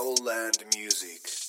Owl Land Music.